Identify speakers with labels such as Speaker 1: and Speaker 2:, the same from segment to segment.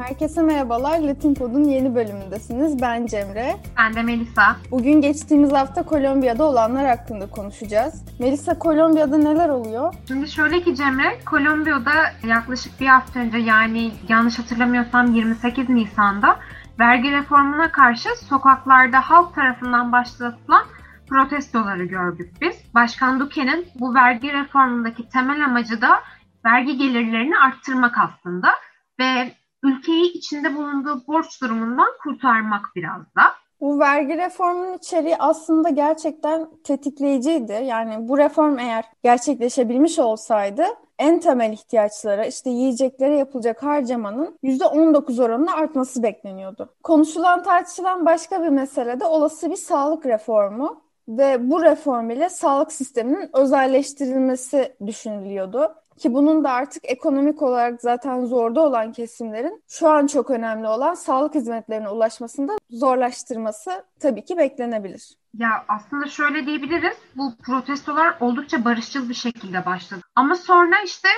Speaker 1: Herkese merhabalar. Latin Pod'un yeni bölümündesiniz. Ben Cemre.
Speaker 2: Ben de Melisa.
Speaker 1: Bugün geçtiğimiz hafta Kolombiya'da olanlar hakkında konuşacağız. Melisa, Kolombiya'da neler oluyor?
Speaker 2: Şimdi şöyle ki Cemre, Kolombiya'da yaklaşık bir hafta önce yani yanlış hatırlamıyorsam 28 Nisan'da vergi reformuna karşı sokaklarda halk tarafından başlatılan protestoları gördük biz. Başkan Duque'nin bu vergi reformundaki temel amacı da vergi gelirlerini arttırmak aslında ve ülkeyi içinde bulunduğu borç durumundan kurtarmak biraz da.
Speaker 1: Bu vergi reformunun içeriği aslında gerçekten tetikleyiciydi. Yani bu reform eğer gerçekleşebilmiş olsaydı en temel ihtiyaçlara işte yiyeceklere yapılacak harcamanın %19 oranında artması bekleniyordu. Konuşulan tartışılan başka bir mesele de olası bir sağlık reformu ve bu reform ile sağlık sisteminin özelleştirilmesi düşünülüyordu. Ki bunun da artık ekonomik olarak zaten zorda olan kesimlerin şu an çok önemli olan sağlık hizmetlerine ulaşmasında zorlaştırması tabii ki beklenebilir.
Speaker 2: Ya aslında şöyle diyebiliriz. Bu protestolar oldukça barışçıl bir şekilde başladı. Ama sonra işte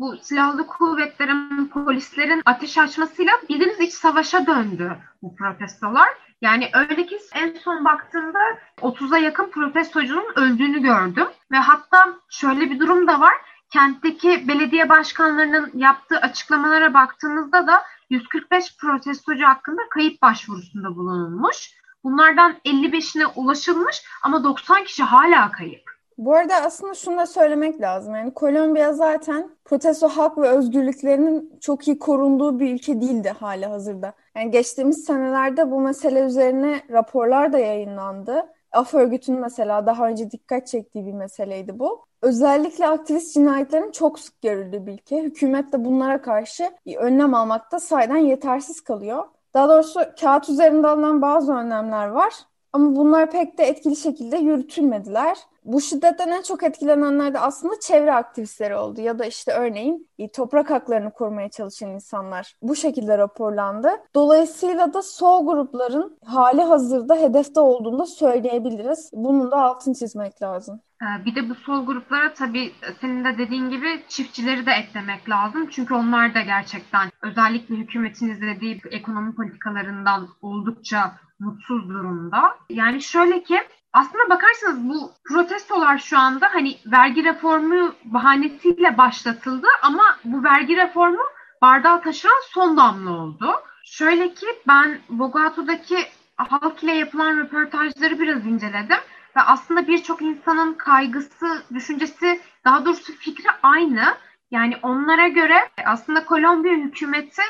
Speaker 2: bu silahlı kuvvetlerin, polislerin ateş açmasıyla bildiğiniz iç savaşa döndü bu protestolar. Yani öyle ki en son baktığımda 30'a yakın protestocunun öldüğünü gördüm. Ve hatta şöyle bir durum da var kentteki belediye başkanlarının yaptığı açıklamalara baktığımızda da 145 protestocu hakkında kayıp başvurusunda bulunulmuş. Bunlardan 55'ine ulaşılmış ama 90 kişi hala kayıp.
Speaker 1: Bu arada aslında şunu da söylemek lazım. Yani Kolombiya zaten protesto hak ve özgürlüklerinin çok iyi korunduğu bir ülke değildi hali hazırda. Yani geçtiğimiz senelerde bu mesele üzerine raporlar da yayınlandı. Af örgütünün mesela daha önce dikkat çektiği bir meseleydi bu. Özellikle aktivist cinayetlerin çok sık görüldüğü bir ülke. Hükümet de bunlara karşı önlem almakta sayeden yetersiz kalıyor. Daha doğrusu kağıt üzerinde alınan bazı önlemler var ama bunlar pek de etkili şekilde yürütülmediler. Bu şiddetten en çok etkilenenler de aslında çevre aktivistleri oldu ya da işte örneğin e, toprak haklarını korumaya çalışan insanlar bu şekilde raporlandı. Dolayısıyla da sol grupların hali hazırda hedefte olduğunu da söyleyebiliriz. Bunun da altını çizmek lazım.
Speaker 2: Ee, bir de bu sol gruplara tabii senin de dediğin gibi çiftçileri de eklemek lazım. Çünkü onlar da gerçekten özellikle hükümetin izlediği ekonomi politikalarından oldukça mutsuz durumda. Yani şöyle ki aslında bakarsanız bu protestolar şu anda hani vergi reformu bahanesiyle başlatıldı ama bu vergi reformu bardağı taşıran son damla oldu. Şöyle ki ben Bogota'daki halk ile yapılan röportajları biraz inceledim ve aslında birçok insanın kaygısı, düşüncesi, daha doğrusu fikri aynı. Yani onlara göre aslında Kolombiya hükümeti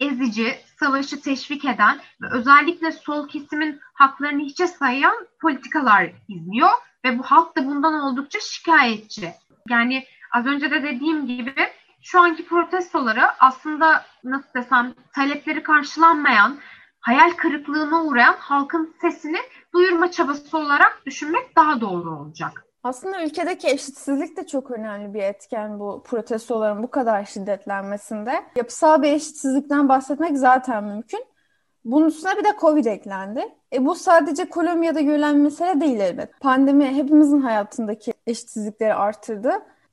Speaker 2: ezici, savaşı teşvik eden ve özellikle sol kesimin haklarını hiçe sayan politikalar izliyor ve bu halk da bundan oldukça şikayetçi. Yani az önce de dediğim gibi şu anki protestoları aslında nasıl desem talepleri karşılanmayan, hayal kırıklığına uğrayan halkın sesini duyurma çabası olarak düşünmek daha doğru olacak.
Speaker 1: Aslında ülkedeki eşitsizlik de çok önemli bir etken bu protestoların bu kadar şiddetlenmesinde. Yapısal bir eşitsizlikten bahsetmek zaten mümkün. Bunun üstüne bir de Covid eklendi. E bu sadece Kolombiya'da görülen mesele değil elbet. Pandemi hepimizin hayatındaki eşitsizlikleri artırdı.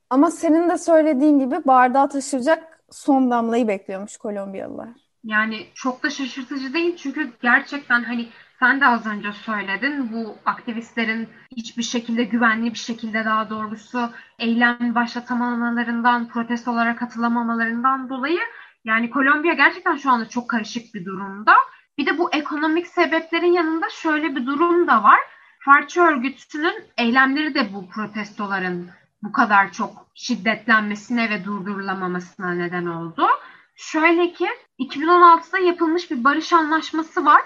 Speaker 1: Ama senin de söylediğin gibi bardağı taşıracak son damlayı bekliyormuş Kolombiyalılar.
Speaker 2: Yani çok da şaşırtıcı değil çünkü gerçekten hani sen de az önce söyledin bu aktivistlerin hiçbir şekilde güvenli bir şekilde daha doğrusu eylem başlatamamalarından, protestolara katılamamalarından dolayı yani Kolombiya gerçekten şu anda çok karışık bir durumda. Bir de bu ekonomik sebeplerin yanında şöyle bir durum da var. Farçı örgütünün eylemleri de bu protestoların bu kadar çok şiddetlenmesine ve durdurulamamasına neden oldu. Şöyle ki 2016'da yapılmış bir barış anlaşması var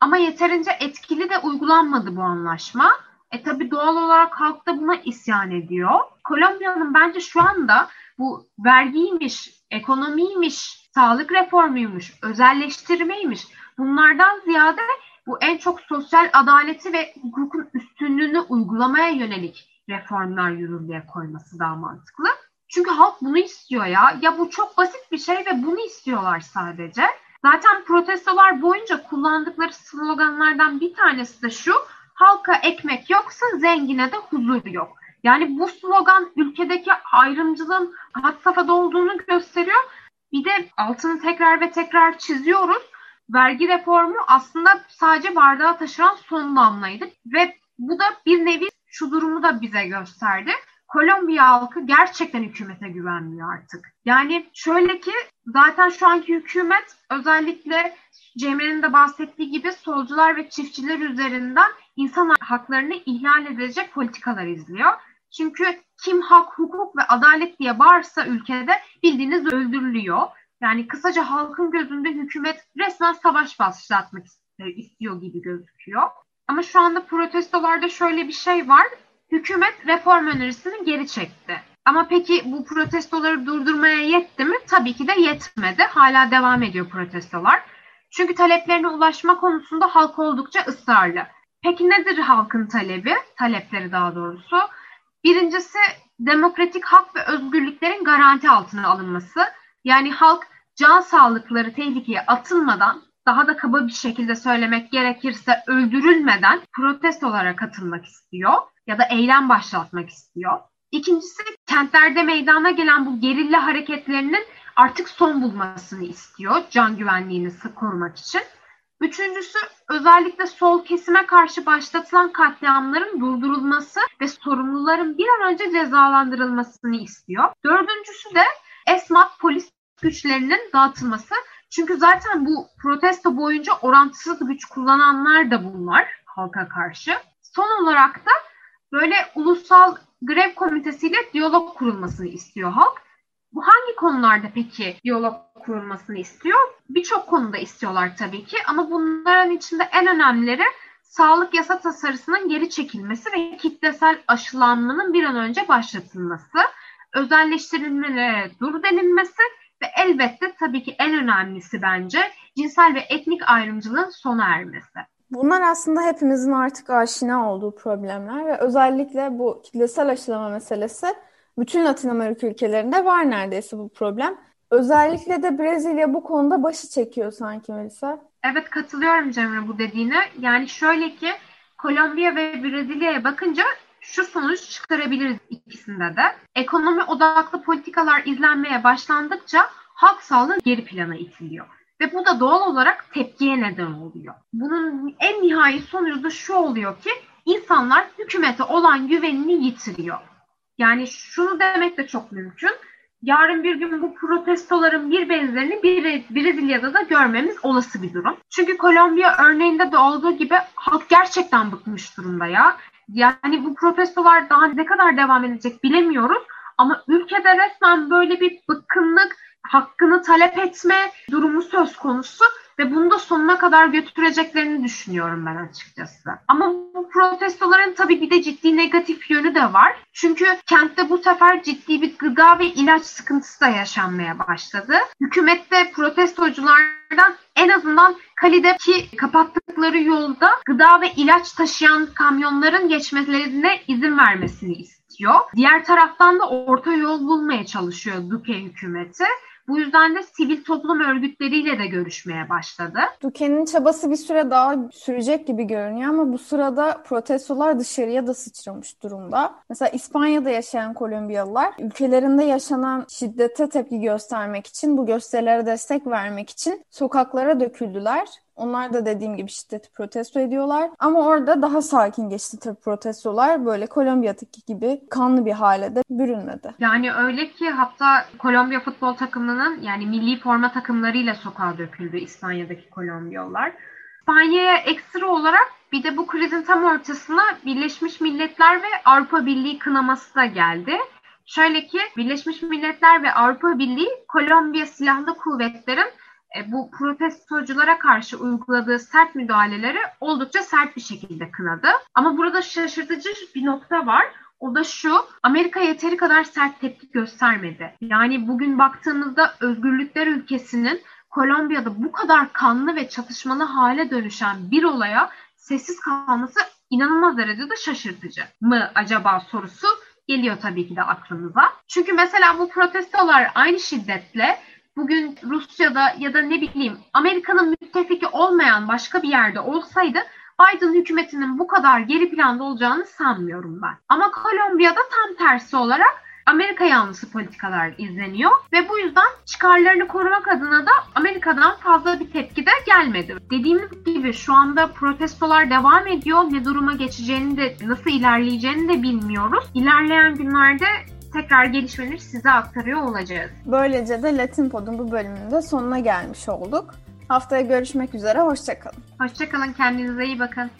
Speaker 2: ama yeterince etkili de uygulanmadı bu anlaşma. E tabi doğal olarak halk da buna isyan ediyor. Kolombiya'nın bence şu anda bu vergiymiş, ekonomiymiş, sağlık reformuymuş, özelleştirmeymiş bunlardan ziyade bu en çok sosyal adaleti ve hukukun üstünlüğünü uygulamaya yönelik reformlar yürürlüğe koyması daha mantıklı. Çünkü halk bunu istiyor ya. Ya bu çok basit bir şey ve bunu istiyorlar sadece. Zaten protestolar boyunca kullandıkları sloganlardan bir tanesi de şu. Halka ekmek yoksa zengine de huzur yok. Yani bu slogan ülkedeki ayrımcılığın had safhada olduğunu gösteriyor. Bir de altını tekrar ve tekrar çiziyoruz. Vergi reformu aslında sadece bardağı taşıran son damlaydı ve bu da bir nevi şu durumu da bize gösterdi. Kolombiya halkı gerçekten hükümete güvenmiyor artık. Yani şöyle ki zaten şu anki hükümet özellikle Cemre'nin de bahsettiği gibi solcular ve çiftçiler üzerinden insan haklarını ihlal edecek politikalar izliyor. Çünkü kim hak, hukuk ve adalet diye bağırsa ülkede bildiğiniz öldürülüyor. Yani kısaca halkın gözünde hükümet resmen savaş başlatmak istiyor gibi gözüküyor. Ama şu anda protestolarda şöyle bir şey var. Hükümet reform önerisini geri çekti. Ama peki bu protestoları durdurmaya yetti mi? Tabii ki de yetmedi. Hala devam ediyor protestolar. Çünkü taleplerine ulaşma konusunda halk oldukça ısrarlı. Peki nedir halkın talebi? Talepleri daha doğrusu. Birincisi demokratik hak ve özgürlüklerin garanti altına alınması. Yani halk can sağlıkları tehlikeye atılmadan daha da kaba bir şekilde söylemek gerekirse öldürülmeden protestolara katılmak istiyor ya da eylem başlatmak istiyor. İkincisi kentlerde meydana gelen bu gerilla hareketlerinin artık son bulmasını istiyor can güvenliğini korumak için. Üçüncüsü özellikle sol kesime karşı başlatılan katliamların durdurulması ve sorumluların bir an önce cezalandırılmasını istiyor. Dördüncüsü de ESMAT polis güçlerinin dağıtılması. Çünkü zaten bu protesto boyunca orantısız güç kullananlar da bunlar halka karşı. Son olarak da böyle ulusal grev komitesiyle diyalog kurulmasını istiyor halk. Bu hangi konularda peki diyalog kurulmasını istiyor? Birçok konuda istiyorlar tabii ki ama bunların içinde en önemlileri sağlık yasa tasarısının geri çekilmesi ve kitlesel aşılanmanın bir an önce başlatılması, özelleştirilmelere dur denilmesi ve elbette tabii ki en önemlisi bence cinsel ve etnik ayrımcılığın sona ermesi.
Speaker 1: Bunlar aslında hepimizin artık aşina olduğu problemler ve özellikle bu kitlesel aşılama meselesi bütün Latin Amerika ülkelerinde var neredeyse bu problem. Özellikle de Brezilya bu konuda başı çekiyor sanki Melisa.
Speaker 2: Evet katılıyorum Cemre bu dediğine. Yani şöyle ki Kolombiya ve Brezilya'ya bakınca şu sonuç çıkarabiliriz ikisinde de. Ekonomi odaklı politikalar izlenmeye başlandıkça halk sağlığı geri plana itiliyor. Ve bu da doğal olarak tepkiye neden oluyor. Bunun en nihai sonucu da şu oluyor ki insanlar hükümete olan güvenini yitiriyor. Yani şunu demek de çok mümkün. Yarın bir gün bu protestoların bir benzerini Brezilya'da da görmemiz olası bir durum. Çünkü Kolombiya örneğinde de olduğu gibi halk gerçekten bıkmış durumda ya. Yani bu protestolar daha ne kadar devam edecek bilemiyoruz. Ama ülkede resmen böyle bir bıkkınlık, hakkını talep etme durumu söz konusu ve bunu da sonuna kadar götüreceklerini düşünüyorum ben açıkçası. Ama bu protestoların tabii bir de ciddi negatif yönü de var. Çünkü kentte bu sefer ciddi bir gıda ve ilaç sıkıntısı da yaşanmaya başladı. Hükümet de protestoculardan en azından Kali'deki kapattıkları yolda gıda ve ilaç taşıyan kamyonların geçmelerine izin vermesini istiyor. Diğer taraftan da orta yol bulmaya çalışıyor Duque hükümeti. Bu yüzden de sivil toplum örgütleriyle de görüşmeye başladı.
Speaker 1: Duque'nin çabası bir süre daha sürecek gibi görünüyor ama bu sırada protestolar dışarıya da sıçramış durumda. Mesela İspanya'da yaşayan Kolombiyalılar ülkelerinde yaşanan şiddete tepki göstermek için, bu gösterilere destek vermek için sokaklara döküldüler. Onlar da dediğim gibi şiddeti protesto ediyorlar. Ama orada daha sakin geçti tabii protestolar. Böyle Kolombiya'daki gibi kanlı bir hale de bürünmedi.
Speaker 2: Yani öyle ki hatta Kolombiya futbol takımının yani milli forma takımlarıyla sokağa döküldü İspanya'daki Kolombiyalılar. İspanya'ya ekstra olarak bir de bu krizin tam ortasına Birleşmiş Milletler ve Avrupa Birliği kınaması da geldi. Şöyle ki Birleşmiş Milletler ve Avrupa Birliği Kolombiya Silahlı Kuvvetlerin e, bu protestoculara karşı uyguladığı sert müdahaleleri oldukça sert bir şekilde kınadı. Ama burada şaşırtıcı bir nokta var. O da şu, Amerika yeteri kadar sert tepki göstermedi. Yani bugün baktığımızda özgürlükler ülkesinin Kolombiya'da bu kadar kanlı ve çatışmalı hale dönüşen bir olaya sessiz kalması inanılmaz derecede şaşırtıcı mı acaba sorusu geliyor tabii ki de aklımıza. Çünkü mesela bu protestolar aynı şiddetle bugün Rusya'da ya da ne bileyim Amerika'nın müttefiki olmayan başka bir yerde olsaydı Biden hükümetinin bu kadar geri planda olacağını sanmıyorum ben. Ama Kolombiya'da tam tersi olarak Amerika yanlısı politikalar izleniyor ve bu yüzden çıkarlarını korumak adına da Amerika'dan fazla bir tepki de gelmedi. Dediğimiz gibi şu anda protestolar devam ediyor. Ne duruma geçeceğini de nasıl ilerleyeceğini de bilmiyoruz. İlerleyen günlerde tekrar gelişmeleri size aktarıyor olacağız.
Speaker 1: Böylece de Latin Pod'un bu bölümünde sonuna gelmiş olduk. Haftaya görüşmek üzere, hoşçakalın.
Speaker 2: Hoşçakalın, kendinize iyi bakın.